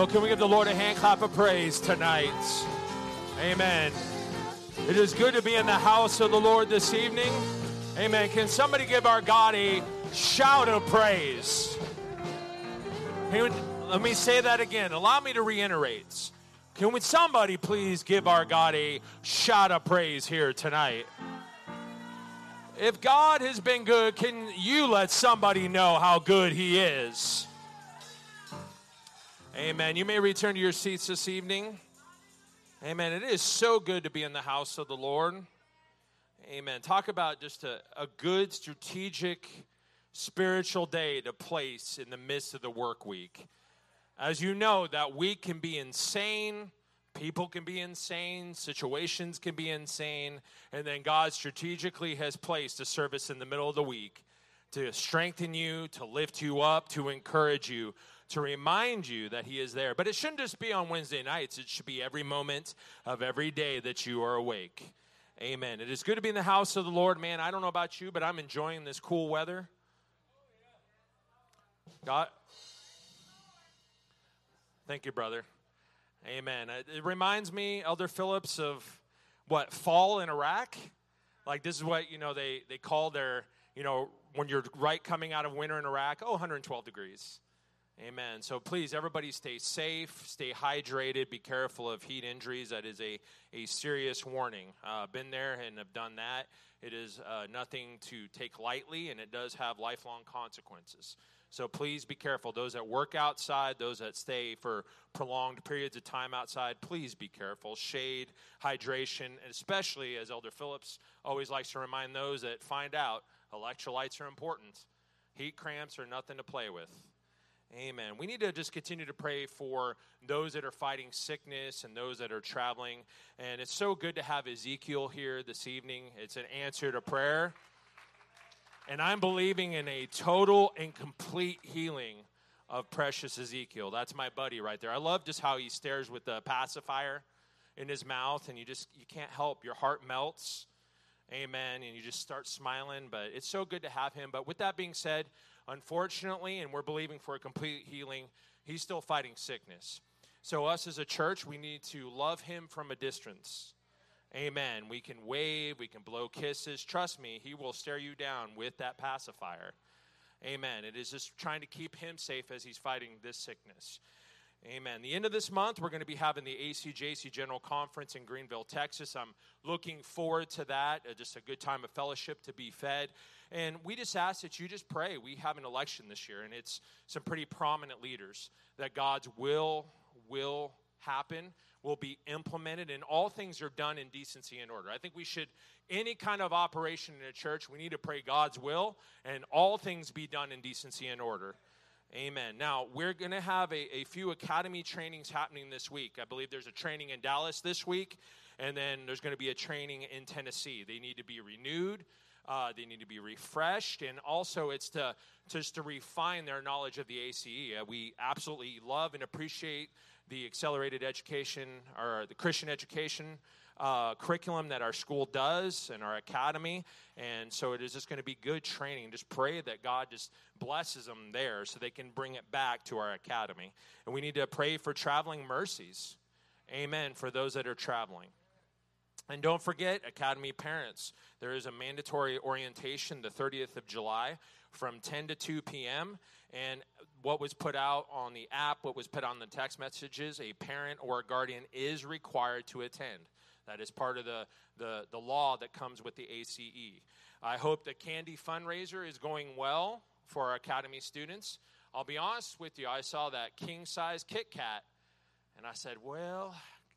Oh, can we give the Lord a hand clap of praise tonight? Amen. It is good to be in the house of the Lord this evening. Amen. Can somebody give our God a shout of praise? Let me say that again. Allow me to reiterate. Can we, somebody please give our God a shout of praise here tonight? If God has been good, can you let somebody know how good He is? Amen. You may return to your seats this evening. Amen. It is so good to be in the house of the Lord. Amen. Talk about just a, a good strategic spiritual day to place in the midst of the work week. As you know, that week can be insane. People can be insane, situations can be insane, and then God strategically has placed a service in the middle of the week to strengthen you, to lift you up, to encourage you, to remind you that He is there. But it shouldn't just be on Wednesday nights, it should be every moment of every day that you are awake. Amen. It is good to be in the house of the Lord. Man, I don't know about you, but I'm enjoying this cool weather. God. Thank you, brother. Amen. Uh, it reminds me, Elder Phillips, of what fall in Iraq. Like this is what you know they they call their you know when you're right coming out of winter in Iraq. Oh, 112 degrees. Amen. So please, everybody, stay safe, stay hydrated, be careful of heat injuries. That is a a serious warning. Uh, been there and have done that. It is uh, nothing to take lightly, and it does have lifelong consequences. So please be careful. Those that work outside, those that stay for prolonged periods of time outside, please be careful. Shade, hydration, especially, as Elder Phillips always likes to remind those that find out, electrolytes are important. Heat cramps are nothing to play with. Amen. We need to just continue to pray for those that are fighting sickness and those that are traveling. And it's so good to have Ezekiel here this evening. It's an answer to prayer. And I'm believing in a total and complete healing of precious Ezekiel. That's my buddy right there. I love just how he stares with the pacifier in his mouth, and you just you can't help. Your heart melts. Amen. And you just start smiling. But it's so good to have him. But with that being said, unfortunately, and we're believing for a complete healing, he's still fighting sickness. So, us as a church, we need to love him from a distance. Amen. We can wave, we can blow kisses. Trust me, he will stare you down with that pacifier. Amen. It is just trying to keep him safe as he's fighting this sickness. Amen. The end of this month, we're going to be having the ACJC General Conference in Greenville, Texas. I'm looking forward to that. Uh, just a good time of fellowship to be fed. And we just ask that you just pray. We have an election this year, and it's some pretty prominent leaders that God's will will happen will be implemented and all things are done in decency and order. I think we should, any kind of operation in a church, we need to pray God's will and all things be done in decency and order. Amen. Now, we're going to have a, a few academy trainings happening this week. I believe there's a training in Dallas this week, and then there's going to be a training in Tennessee. They need to be renewed. Uh, they need to be refreshed, and also it's to just to refine their knowledge of the ACE. Uh, we absolutely love and appreciate the accelerated education or the Christian education uh, curriculum that our school does and our academy. And so it is just going to be good training. Just pray that God just blesses them there so they can bring it back to our academy. And we need to pray for traveling mercies. Amen. For those that are traveling. And don't forget, Academy parents, there is a mandatory orientation the 30th of July from 10 to 2 p.m. And what was put out on the app, what was put on the text messages, a parent or a guardian is required to attend. That is part of the, the, the law that comes with the ACE. I hope the candy fundraiser is going well for our Academy students. I'll be honest with you, I saw that king size Kit Kat, and I said, well,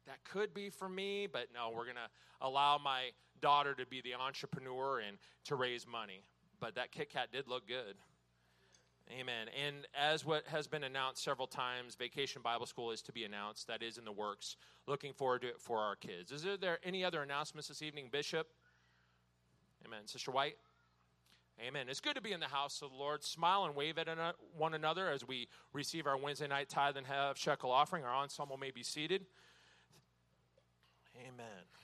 that could be for me, but no, we're going to allow my daughter to be the entrepreneur and to raise money. But that Kit Kat did look good. Amen. And as what has been announced several times, Vacation Bible School is to be announced. That is in the works. Looking forward to it for our kids. Is there any other announcements this evening, Bishop? Amen. Sister White? Amen. It's good to be in the house of the Lord. Smile and wave at one another as we receive our Wednesday night tithe and have shekel offering. Our ensemble may be seated. Amen.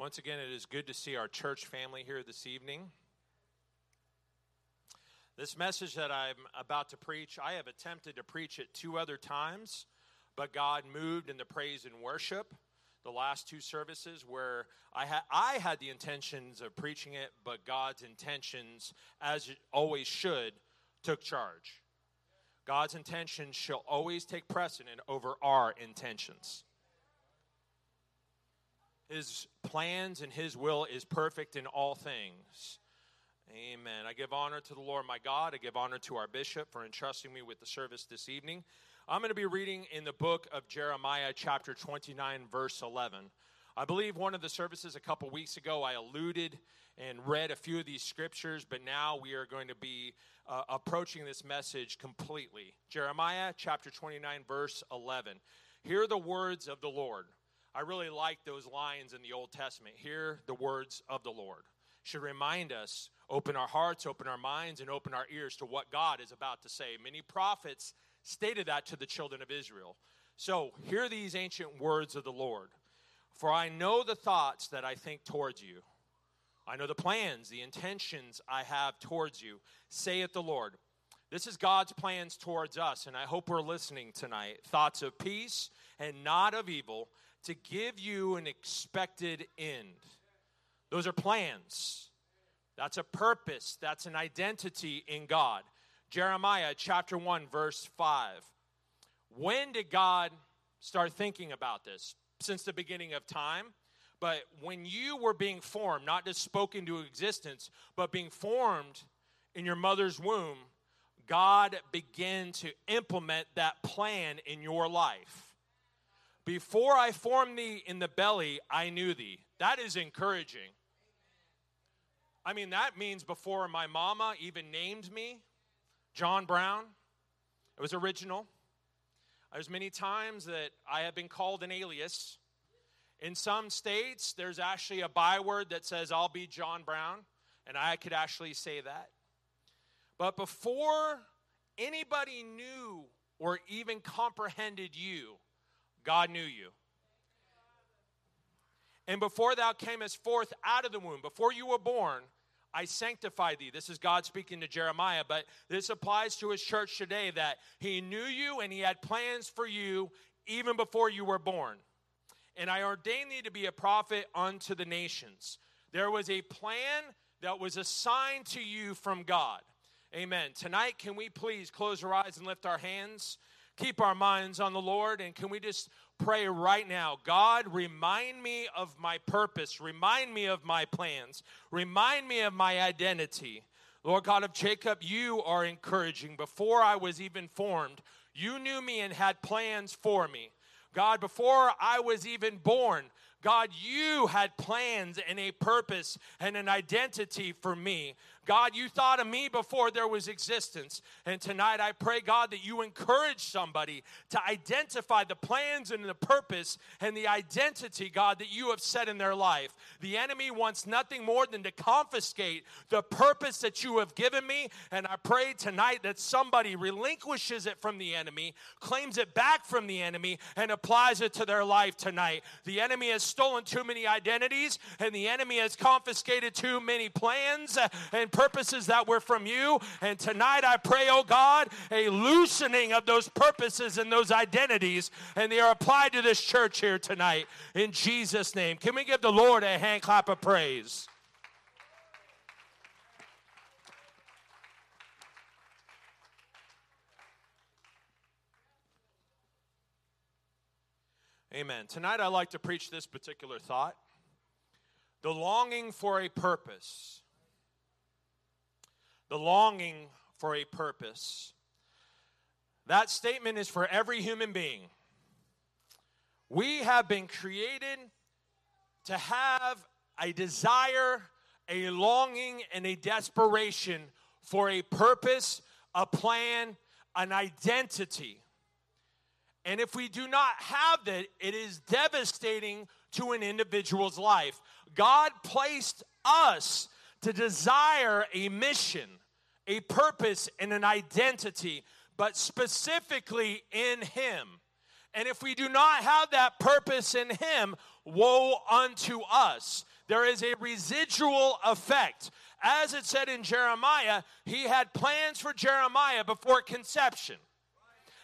Once again, it is good to see our church family here this evening. This message that I'm about to preach, I have attempted to preach it two other times, but God moved in the praise and worship the last two services where I had I had the intentions of preaching it, but God's intentions, as it always should, took charge. God's intentions shall always take precedent over our intentions. His plans and His will is perfect in all things. Amen. I give honor to the Lord my God. I give honor to our bishop for entrusting me with the service this evening. I'm going to be reading in the book of Jeremiah, chapter 29, verse 11. I believe one of the services a couple weeks ago, I alluded and read a few of these scriptures, but now we are going to be uh, approaching this message completely. Jeremiah, chapter 29, verse 11. Hear the words of the Lord. I really like those lines in the Old Testament. Hear the words of the Lord. Should remind us, open our hearts, open our minds, and open our ears to what God is about to say. Many prophets stated that to the children of Israel. So, hear these ancient words of the Lord. For I know the thoughts that I think towards you. I know the plans, the intentions I have towards you, saith the Lord. This is God's plans towards us, and I hope we're listening tonight. Thoughts of peace and not of evil, to give you an expected end. Those are plans. That's a purpose. That's an identity in God. Jeremiah chapter 1, verse 5. When did God start thinking about this? Since the beginning of time. But when you were being formed, not just spoken to existence, but being formed in your mother's womb, God began to implement that plan in your life. Before I formed thee in the belly, I knew thee. That is encouraging. I mean, that means before my mama even named me, John Brown, it was original. There's many times that I have been called an alias. In some states, there's actually a byword that says, I'll be John Brown, and I could actually say that. But before anybody knew or even comprehended you, God knew you. And before thou camest forth out of the womb, before you were born, I sanctify thee. This is God speaking to Jeremiah, but this applies to his church today that he knew you and he had plans for you even before you were born. And I ordained thee to be a prophet unto the nations. There was a plan that was assigned to you from God. Amen. Tonight, can we please close our eyes and lift our hands? Keep our minds on the Lord, and can we just pray right now. God, remind me of my purpose. Remind me of my plans. Remind me of my identity. Lord God of Jacob, you are encouraging. Before I was even formed, you knew me and had plans for me. God, before I was even born, God, you had plans and a purpose and an identity for me. God, you thought of me before there was existence. And tonight I pray, God, that you encourage somebody to identify the plans and the purpose and the identity, God, that you have set in their life. The enemy wants nothing more than to confiscate the purpose that you have given me. And I pray tonight that somebody relinquishes it from the enemy, claims it back from the enemy, and applies it to their life tonight. The enemy has stolen too many identities, and the enemy has confiscated too many plans and purposes that were from you. And tonight I pray, oh God, a loosening of those purposes and those identities, and they are applied to this church here tonight in Jesus' name. Can we give the Lord a hand clap of praise? Amen. Tonight I'd like to preach this particular thought the longing for a purpose the longing for a purpose. That statement is for every human being. We have been created to have a desire, a longing, and a desperation for a purpose, a plan, an identity. And if we do not have that, it is devastating to an individual's life. God placed us to desire a mission, a purpose, and an identity, but specifically in Him. And if we do not have that purpose in Him, woe unto us. there is a residual effect. As it said in Jeremiah, he had plans for Jeremiah before conception.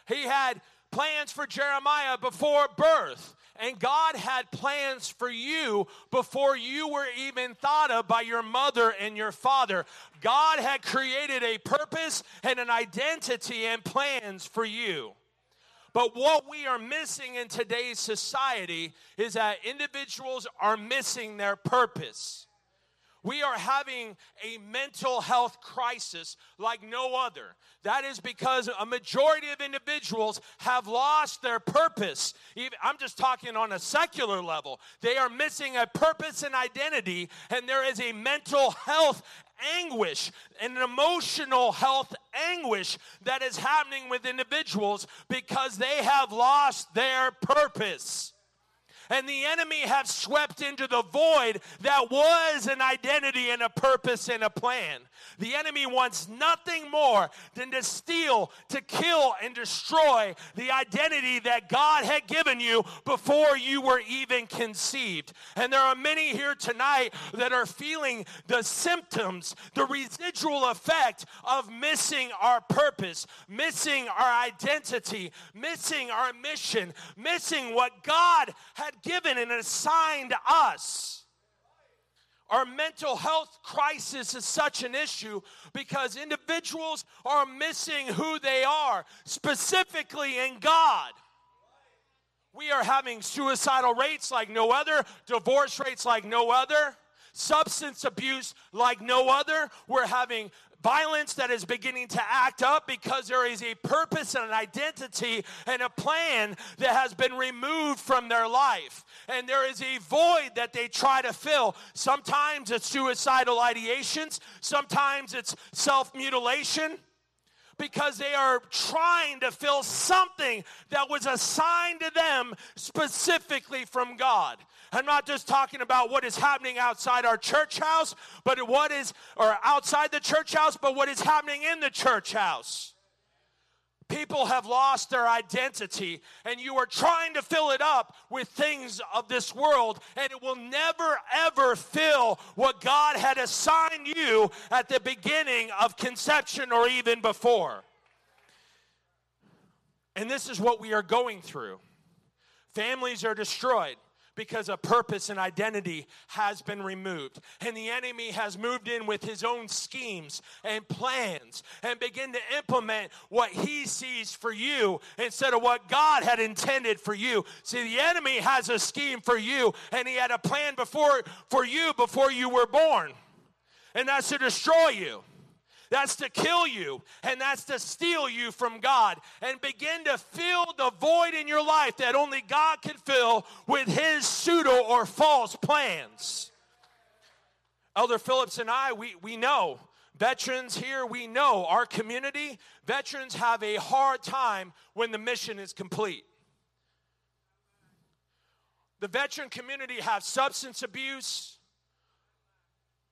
He had plans for Jeremiah before birth. And God had plans for you before you were even thought of by your mother and your father. God had created a purpose and an identity and plans for you. But what we are missing in today's society is that individuals are missing their purpose. We are having a mental health crisis like no other. That is because a majority of individuals have lost their purpose. I'm just talking on a secular level. They are missing a purpose and identity, and there is a mental health anguish and an emotional health anguish that is happening with individuals because they have lost their purpose and the enemy have swept into the void that was an identity and a purpose and a plan. The enemy wants nothing more than to steal, to kill, and destroy the identity that God had given you before you were even conceived. And there are many here tonight that are feeling the symptoms, the residual effect of missing our purpose, missing our identity, missing our mission, missing what God had given and assigned us. Our mental health crisis is such an issue because individuals are missing who they are, specifically in God. We are having suicidal rates like no other, divorce rates like no other, substance abuse like no other. We're having violence that is beginning to act up because there is a purpose and an identity and a plan that has been removed from their life. And there is a void that they try to fill. Sometimes it's suicidal ideations, sometimes it's self mutilation because they are trying to fill something that was assigned to them specifically from God. I'm not just talking about what is happening outside our church house, but what is, or outside the church house, but what is happening in the church house. People have lost their identity, and you are trying to fill it up with things of this world, and it will never ever fill what God had assigned you at the beginning of conception or even before. And this is what we are going through. Families are destroyed because a purpose and identity has been removed. And the enemy has moved in with his own schemes and plans and begin to implement what he sees for you instead of what God had intended for you. See, the enemy has a scheme for you and he had a plan before for you before you were born. And that's to destroy you. That's to kill you, and that's to steal you from God and begin to fill the void in your life that only God can fill with his pseudo or false plans. Elder Phillips and I, we, we know, veterans here, we know our community, veterans have a hard time when the mission is complete. The veteran community have substance abuse,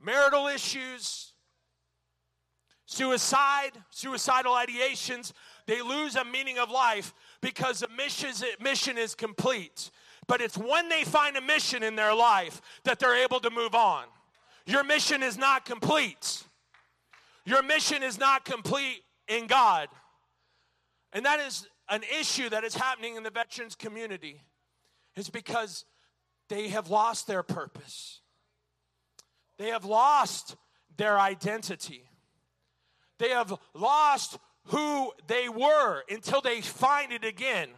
marital issues, suicide, suicidal ideations, they lose a meaning of life because the mission, mission is complete. But it's when they find a mission in their life that they're able to move on. Your mission is not complete. Your mission is not complete in God. And that is an issue that is happening in the veterans community. Is because they have lost their purpose. They have lost their identity. They have lost who they were until they find it again.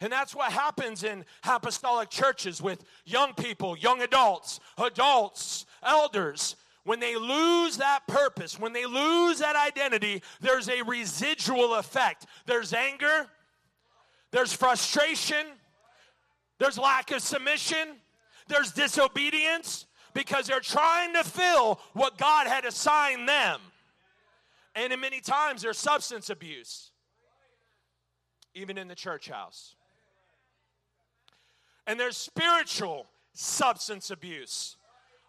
And that's what happens in apostolic churches with young people, young adults, adults, elders. When they lose that purpose, when they lose that identity, there's a residual effect. There's anger, there's frustration, there's lack of submission, there's disobedience because they're trying to fill what God had assigned them. And in many times there's substance abuse, even in the church house. And there's spiritual substance abuse.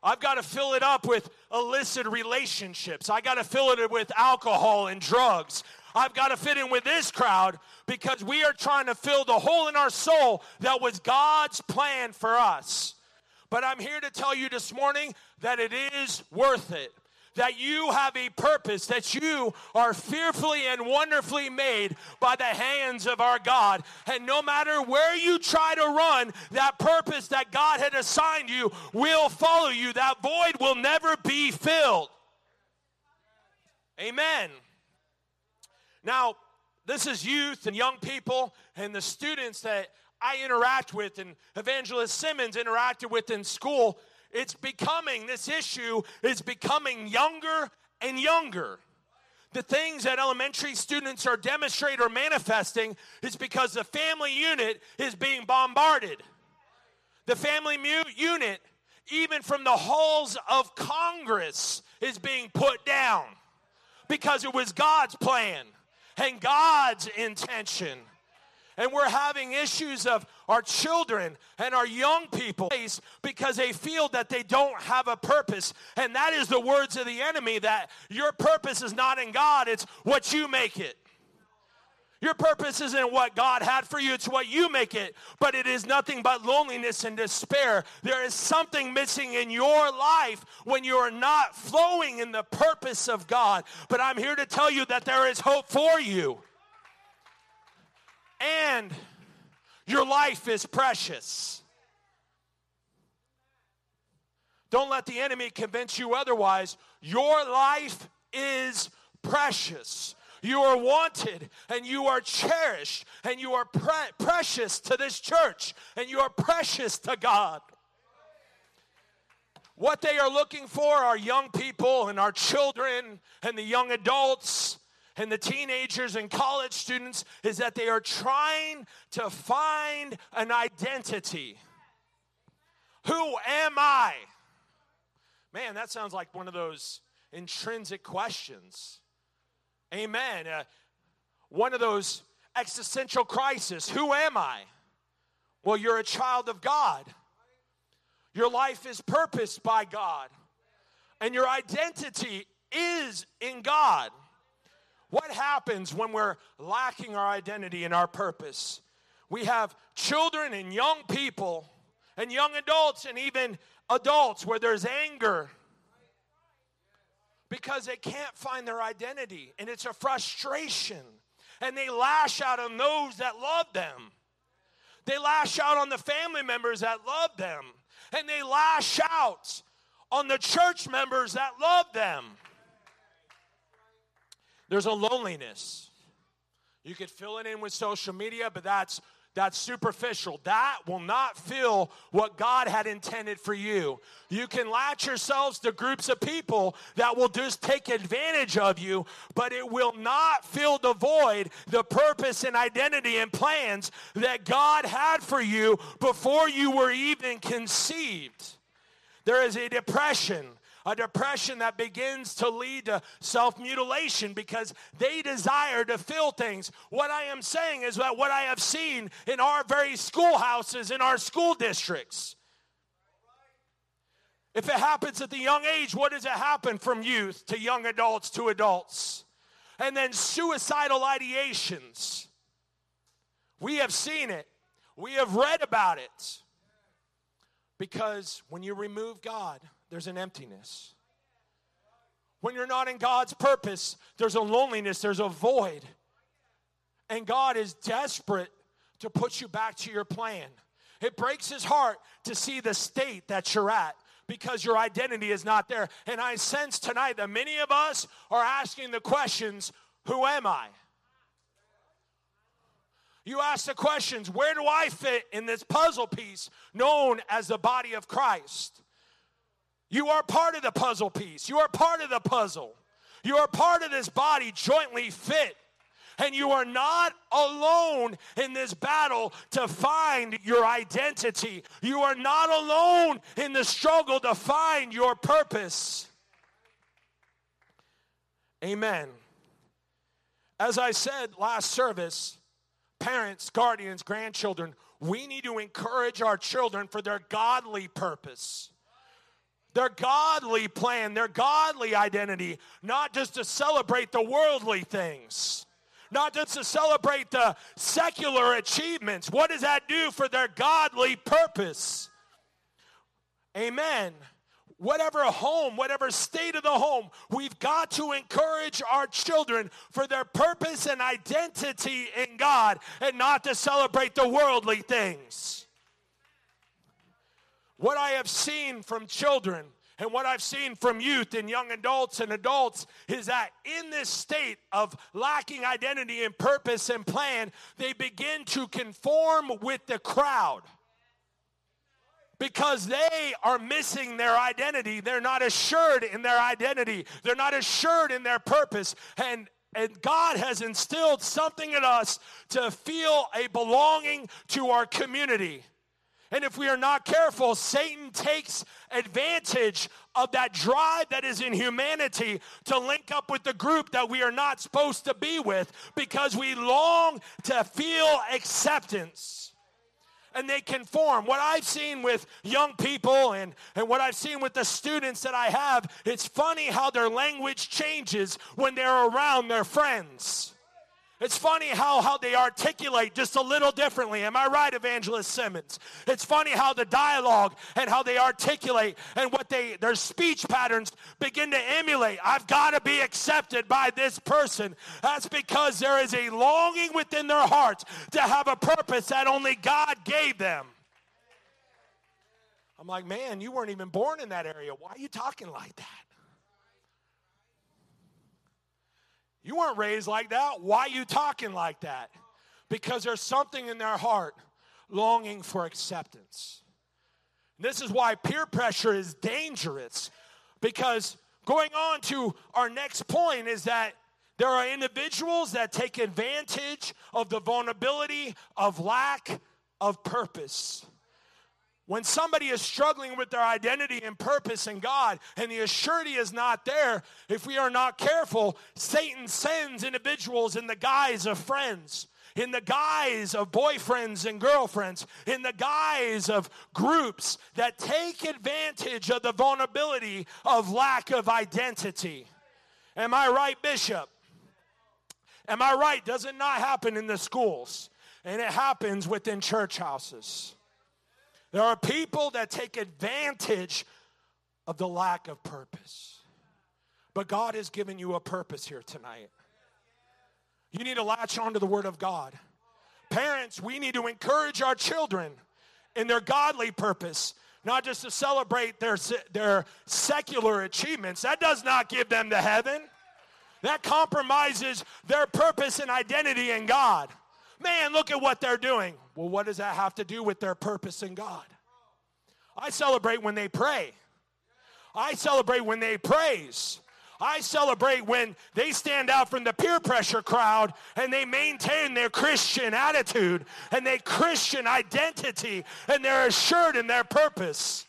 I've got to fill it up with illicit relationships. I got to fill it with alcohol and drugs. I've got to fit in with this crowd because we are trying to fill the hole in our soul that was God's plan for us. But I'm here to tell you this morning that it is worth it that you have a purpose, that you are fearfully and wonderfully made by the hands of our God. And no matter where you try to run, that purpose that God had assigned you will follow you. That void will never be filled. Amen. Now, this is youth and young people and the students that I interact with and Evangelist Simmons interacted with in school it's becoming, this issue is becoming younger and younger. The things that elementary students are demonstrating or manifesting is because the family unit is being bombarded. The family mu- unit, even from the halls of Congress, is being put down because it was God's plan and God's intention and we're having issues of our children and our young people because they feel that they don't have a purpose. And that is the words of the enemy that your purpose is not in God, it's what you make it. Your purpose isn't what God had for you, it's what you make it. But it is nothing but loneliness and despair. There is something missing in your life when you are not flowing in the purpose of God. But I'm here to tell you that there is hope for you and your life is precious. Don't let the enemy convince you otherwise. Your life is precious. You are wanted and you are cherished and you are pre- precious to this church and you are precious to God. What they are looking for are young people and our children and the young adults and the teenagers and college students is that they are trying to find an identity. Who am I? Man, that sounds like one of those intrinsic questions. Amen. Uh, one of those existential crises. Who am I? Well, you're a child of God. Your life is purposed by God. And your identity is in God. What happens when we're lacking our identity and our purpose? We have children and young people and young adults and even adults where there's anger because they can't find their identity and it's a frustration. And they lash out on those that love them. They lash out on the family members that love them. And they lash out on the church members that love them. There's a loneliness. You could fill it in with social media, but that's that's superficial. That will not fill what God had intended for you. You can latch yourselves to groups of people that will just take advantage of you, but it will not fill the void, the purpose and identity and plans that God had for you before you were even conceived. There is a depression a depression that begins to lead to self mutilation because they desire to fill things. What I am saying is that what I have seen in our very schoolhouses, in our school districts, if it happens at the young age, what does it happen from youth to young adults to adults? And then suicidal ideations. We have seen it, we have read about it. Because when you remove God, there's an emptiness. When you're not in God's purpose, there's a loneliness, there's a void. And God is desperate to put you back to your plan. It breaks his heart to see the state that you're at because your identity is not there. And I sense tonight that many of us are asking the questions Who am I? You ask the questions Where do I fit in this puzzle piece known as the body of Christ? You are part of the puzzle piece. You are part of the puzzle. You are part of this body jointly fit. And you are not alone in this battle to find your identity. You are not alone in the struggle to find your purpose. Amen. As I said last service, parents, guardians, grandchildren, we need to encourage our children for their godly purpose their godly plan, their godly identity, not just to celebrate the worldly things, not just to celebrate the secular achievements. What does that do for their godly purpose? Amen. Whatever home, whatever state of the home, we've got to encourage our children for their purpose and identity in God and not to celebrate the worldly things. What I have seen from children and what I've seen from youth and young adults and adults is that in this state of lacking identity and purpose and plan, they begin to conform with the crowd because they are missing their identity. They're not assured in their identity, they're not assured in their purpose. And and God has instilled something in us to feel a belonging to our community. And if we are not careful, Satan takes advantage of that drive that is in humanity to link up with the group that we are not supposed to be with because we long to feel acceptance. And they conform. What I've seen with young people and, and what I've seen with the students that I have, it's funny how their language changes when they're around their friends. It's funny how, how they articulate just a little differently. Am I right, Evangelist Simmons? It's funny how the dialogue and how they articulate and what they their speech patterns begin to emulate. I've got to be accepted by this person. That's because there is a longing within their hearts to have a purpose that only God gave them. I'm like, man, you weren't even born in that area. Why are you talking like that? You weren't raised like that. Why are you talking like that? Because there's something in their heart longing for acceptance. This is why peer pressure is dangerous. Because going on to our next point is that there are individuals that take advantage of the vulnerability of lack of purpose. When somebody is struggling with their identity and purpose in God and the assurity is not there, if we are not careful, Satan sends individuals in the guise of friends in the guise of boyfriends and girlfriends, in the guise of groups that take advantage of the vulnerability of lack of identity. Am I right, Bishop? Am I right? Does it not happen in the schools? And it happens within church houses. There are people that take advantage of the lack of purpose. But God has given you a purpose here tonight. You need to latch onto the Word of God. Parents, we need to encourage our children in their godly purpose, not just to celebrate their, their secular achievements. That does not give them to heaven. That compromises their purpose and identity in God. Man, look at what they're doing. Well, what does that have to do with their purpose in God? I celebrate when they pray. I celebrate when they praise. I celebrate when they stand out from the peer pressure crowd and they maintain their Christian attitude and their Christian identity and they're assured in their purpose.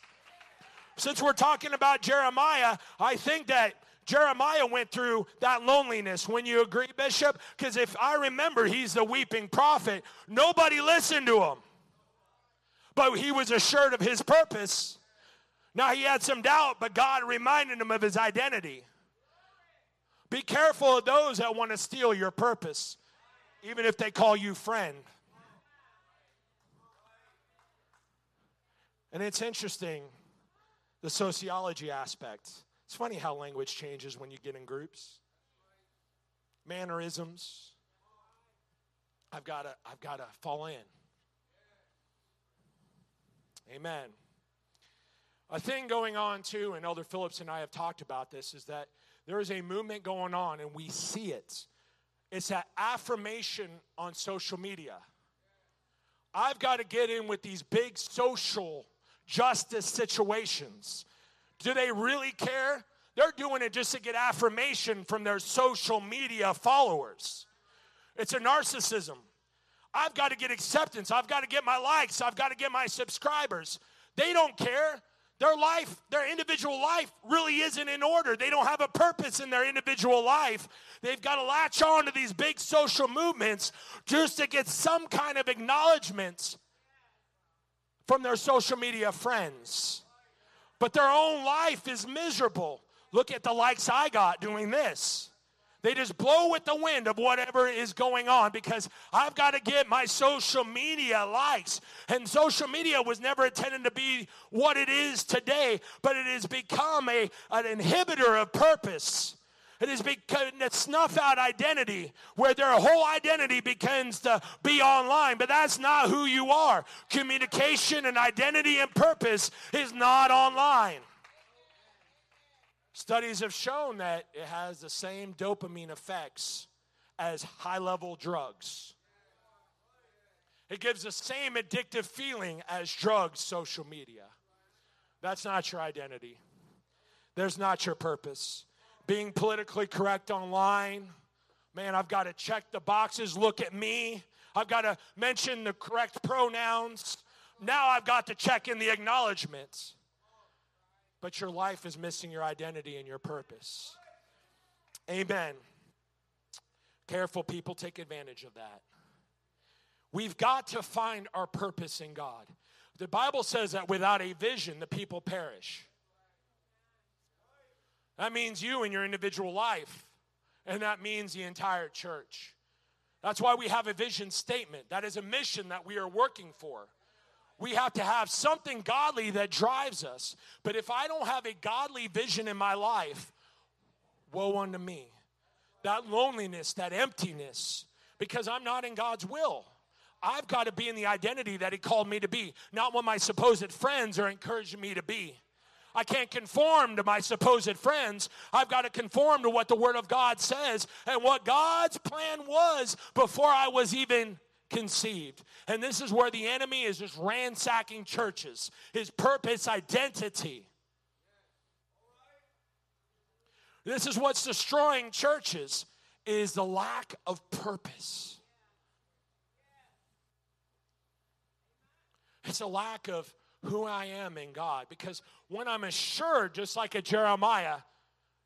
Since we're talking about Jeremiah, I think that Jeremiah went through that loneliness. When you agree, Bishop? Because if I remember, he's the weeping prophet. Nobody listened to him, but he was assured of his purpose. Now he had some doubt, but God reminded him of his identity. Be careful of those that want to steal your purpose, even if they call you friend. And it's interesting, the sociology aspect. It's funny how language changes when you get in groups. Mannerisms. I've got to I've got to fall in. Amen. A thing going on too, and Elder Phillips and I have talked about this, is that there is a movement going on, and we see it. It's that affirmation on social media. I've got to get in with these big social justice situations. Do they really care? They're doing it just to get affirmation from their social media followers. It's a narcissism. I've got to get acceptance. I've got to get my likes. I've got to get my subscribers. They don't care. Their life, their individual life really isn't in order. They don't have a purpose in their individual life. They've got to latch on to these big social movements just to get some kind of acknowledgement from their social media friends but their own life is miserable. Look at the likes I got doing this. They just blow with the wind of whatever is going on because I've got to get my social media likes. And social media was never intended to be what it is today, but it has become a, an inhibitor of purpose. It has become a snuff out identity where their whole identity begins to be online, but that's not who you are. Communication and identity and purpose is not online. Studies have shown that it has the same dopamine effects as high level drugs. It gives the same addictive feeling as drugs, social media. That's not your identity. There's not your purpose. Being politically correct online, man, I've got to check the boxes, look at me. I've got to mention the correct pronouns. Now I've got to check in the acknowledgments but your life is missing your identity and your purpose. Amen. Careful people take advantage of that. We've got to find our purpose in God. The Bible says that without a vision, the people perish. That means you in your individual life, and that means the entire church. That's why we have a vision statement. That is a mission that we are working for. We have to have something godly that drives us. But if I don't have a godly vision in my life, woe unto me. That loneliness, that emptiness, because I'm not in God's will. I've got to be in the identity that He called me to be, not what my supposed friends are encouraging me to be. I can't conform to my supposed friends. I've got to conform to what the Word of God says and what God's plan was before I was even conceived. And this is where the enemy is just ransacking churches. His purpose, identity. This is what's destroying churches is the lack of purpose. It's a lack of who I am in God. Because when I'm assured, just like a Jeremiah,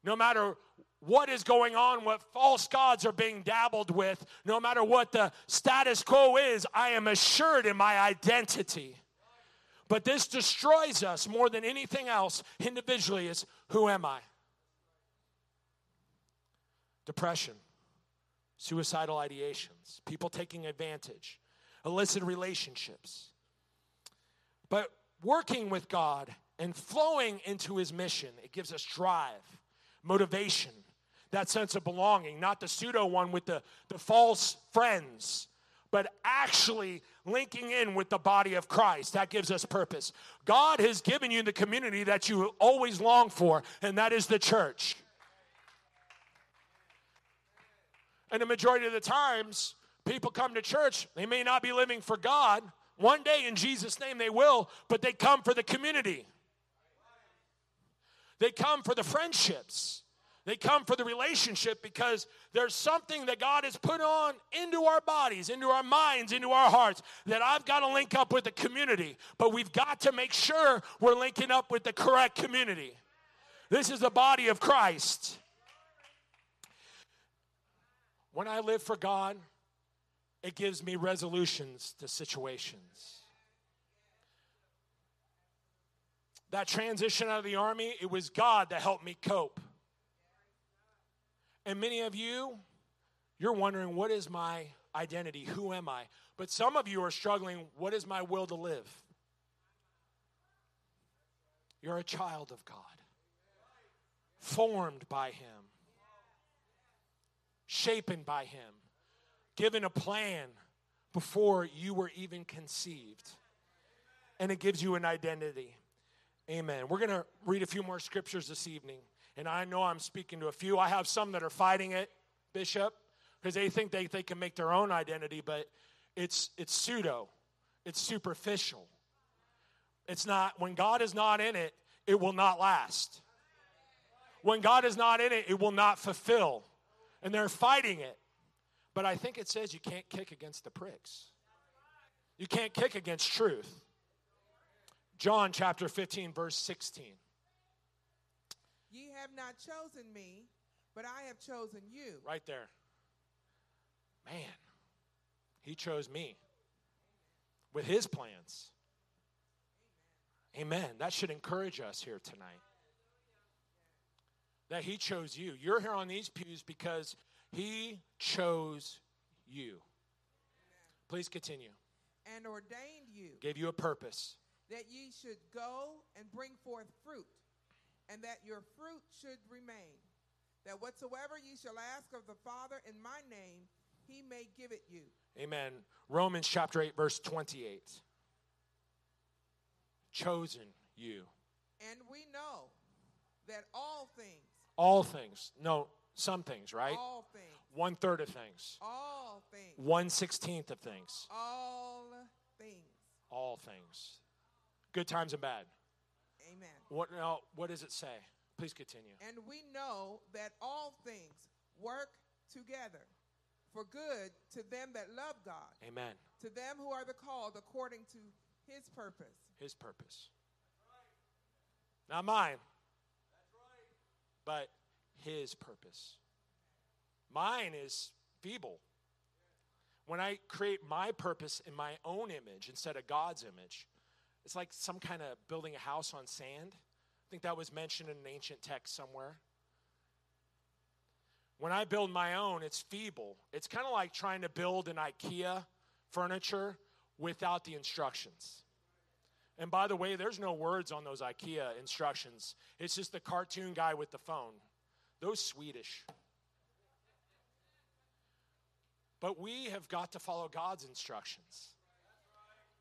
no matter what is going on, what false gods are being dabbled with, no matter what the status quo is, I am assured in my identity. But this destroys us more than anything else individually is who am I? Depression, suicidal ideations, people taking advantage, illicit relationships. But working with God and flowing into his mission, it gives us drive, motivation, that sense of belonging, not the pseudo one with the, the false friends, but actually linking in with the body of Christ. That gives us purpose. God has given you the community that you always long for, and that is the church. And the majority of the times, people come to church, they may not be living for God. One day in Jesus' name they will, but they come for the community. They come for the friendships. They come for the relationship because there's something that God has put on into our bodies, into our minds, into our hearts that I've got to link up with the community. But we've got to make sure we're linking up with the correct community. This is the body of Christ. When I live for God, it gives me resolutions to situations. That transition out of the army, it was God that helped me cope. And many of you, you're wondering, what is my identity? Who am I? But some of you are struggling, what is my will to live? You're a child of God, formed by Him, shapen by Him, given a plan before you were even conceived. And it gives you an identity. Amen. We're going to read a few more scriptures this evening and I know I'm speaking to a few. I have some that are fighting it, Bishop, because they think they, they can make their own identity, but it's, it's pseudo, it's superficial. It's not, when God is not in it, it will not last. When God is not in it, it will not fulfill. And they're fighting it. But I think it says you can't kick against the pricks. You can't kick against truth. John chapter 15, verse 16. Ye have not chosen me, but I have chosen you. Right there. Man, he chose me with his plans. Amen. That should encourage us here tonight. that He chose you. You're here on these pews because He chose you. Please continue. And ordained you Gave you a purpose. that ye should go and bring forth fruit, and that your fruit should remain. That whatsoever ye shall ask of the Father in my name, he may give it you. Amen. Romans chapter 8, verse 28. Chosen you. And we know that all things, All things. No, some things, right? all things, One third of things. all things, One sixteenth of things. all things. All things. Good times and bad. Amen. What now? What does it say? Please continue. And we know that all things work together for good to them that love God, Amen. to them who are the called according to his purpose. His purpose. Not mine. That's right. But his purpose. Mine is feeble. When I create my purpose in my own image instead of God's image, it's like some kind of building a house on sand. I think that was mentioned in an ancient text somewhere. When I build my own, it's feeble. It's kind of like trying to build an IKEA furniture without the instructions. And by the way, there's no words on those IKEA instructions. It's just the cartoon guy with the phone. Those Swedish. But we have got to follow God's instructions.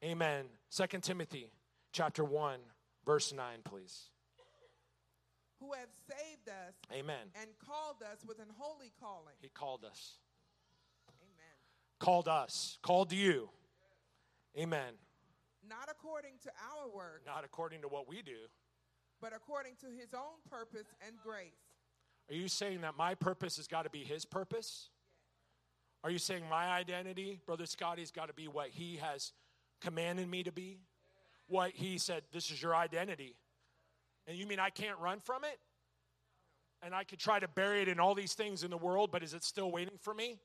Amen. 2 Timothy chapter 1 verse 9 please. Who have saved us Amen. and called us with an holy calling. He called us. Amen. Called us. Called you. Amen. Not according to our work, Not according to what we do. but according to his own purpose and grace. Are you saying that my purpose has got to be his purpose? Are you saying my identity, Brother Scotty's got to be what he has commanded me to be? What he said, this is your identity. And you mean I can't run from it? And I could try to bury it in all these things in the world, but is it still waiting for me?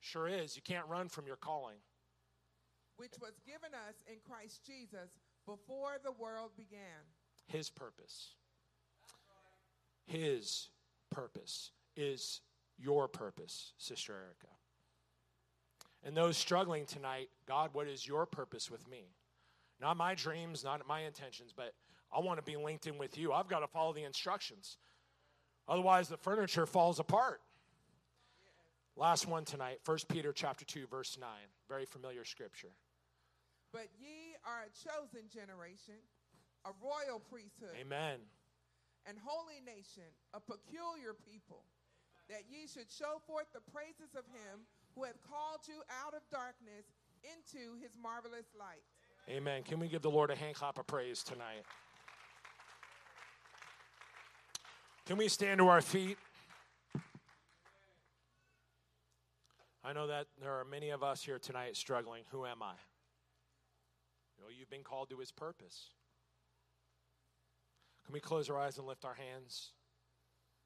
Sure is. You can't run from your calling. which was given us in Christ Jesus before the world began. His purpose. His purpose is your purpose, Sister Erica. And those struggling tonight, God, what is your purpose with me? Not my dreams, not my intentions, but I want to be linked in with you. I've got to follow the instructions. Otherwise, the furniture falls apart. Last one tonight, 1 Peter chapter 2, verse 9. Very familiar scripture. But ye are a chosen generation, a royal priesthood, Amen. And holy nation, a peculiar people, that ye should show forth the praises of him who hath called you out of darkness into his marvelous light. Amen. Can we give the Lord a hand clap of praise tonight? Can we stand to our feet? I know that there are many of us here tonight struggling. Who am I? You know, you've been called to his purpose. Can we close our eyes and lift our hands?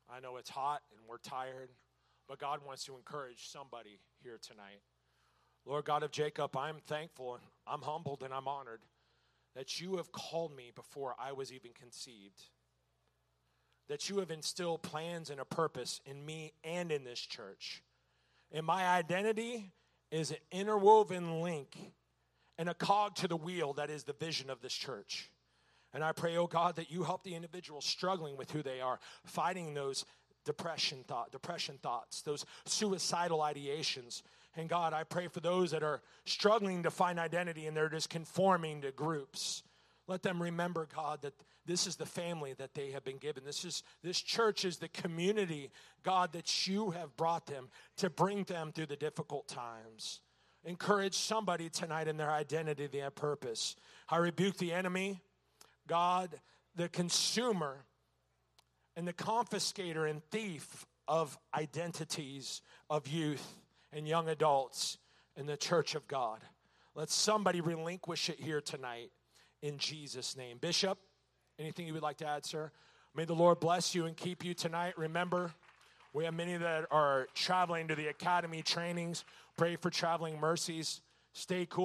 I know it's hot and we're tired, but God wants to encourage somebody here tonight. Lord God of Jacob, I'm thankful and I'm humbled and I'm honored that you have called me before I was even conceived. That you have instilled plans and a purpose in me and in this church. And my identity is an interwoven link and a cog to the wheel that is the vision of this church. And I pray, oh God, that you help the individuals struggling with who they are, fighting those depression thought, depression thoughts, those suicidal ideations. And God, I pray for those that are struggling to find identity and they're just conforming to groups. Let them remember, God, that this is the family that they have been given. This is this church is the community, God, that you have brought them to bring them through the difficult times. Encourage somebody tonight in their identity, their purpose. I rebuke the enemy, God, the consumer, and the confiscator and thief of identities of youth and young adults in the church of God. Let somebody relinquish it here tonight in Jesus' name. Bishop, anything you would like to add, sir? May the Lord bless you and keep you tonight. Remember, we have many that are traveling to the academy trainings. Pray for traveling mercies. Stay cool.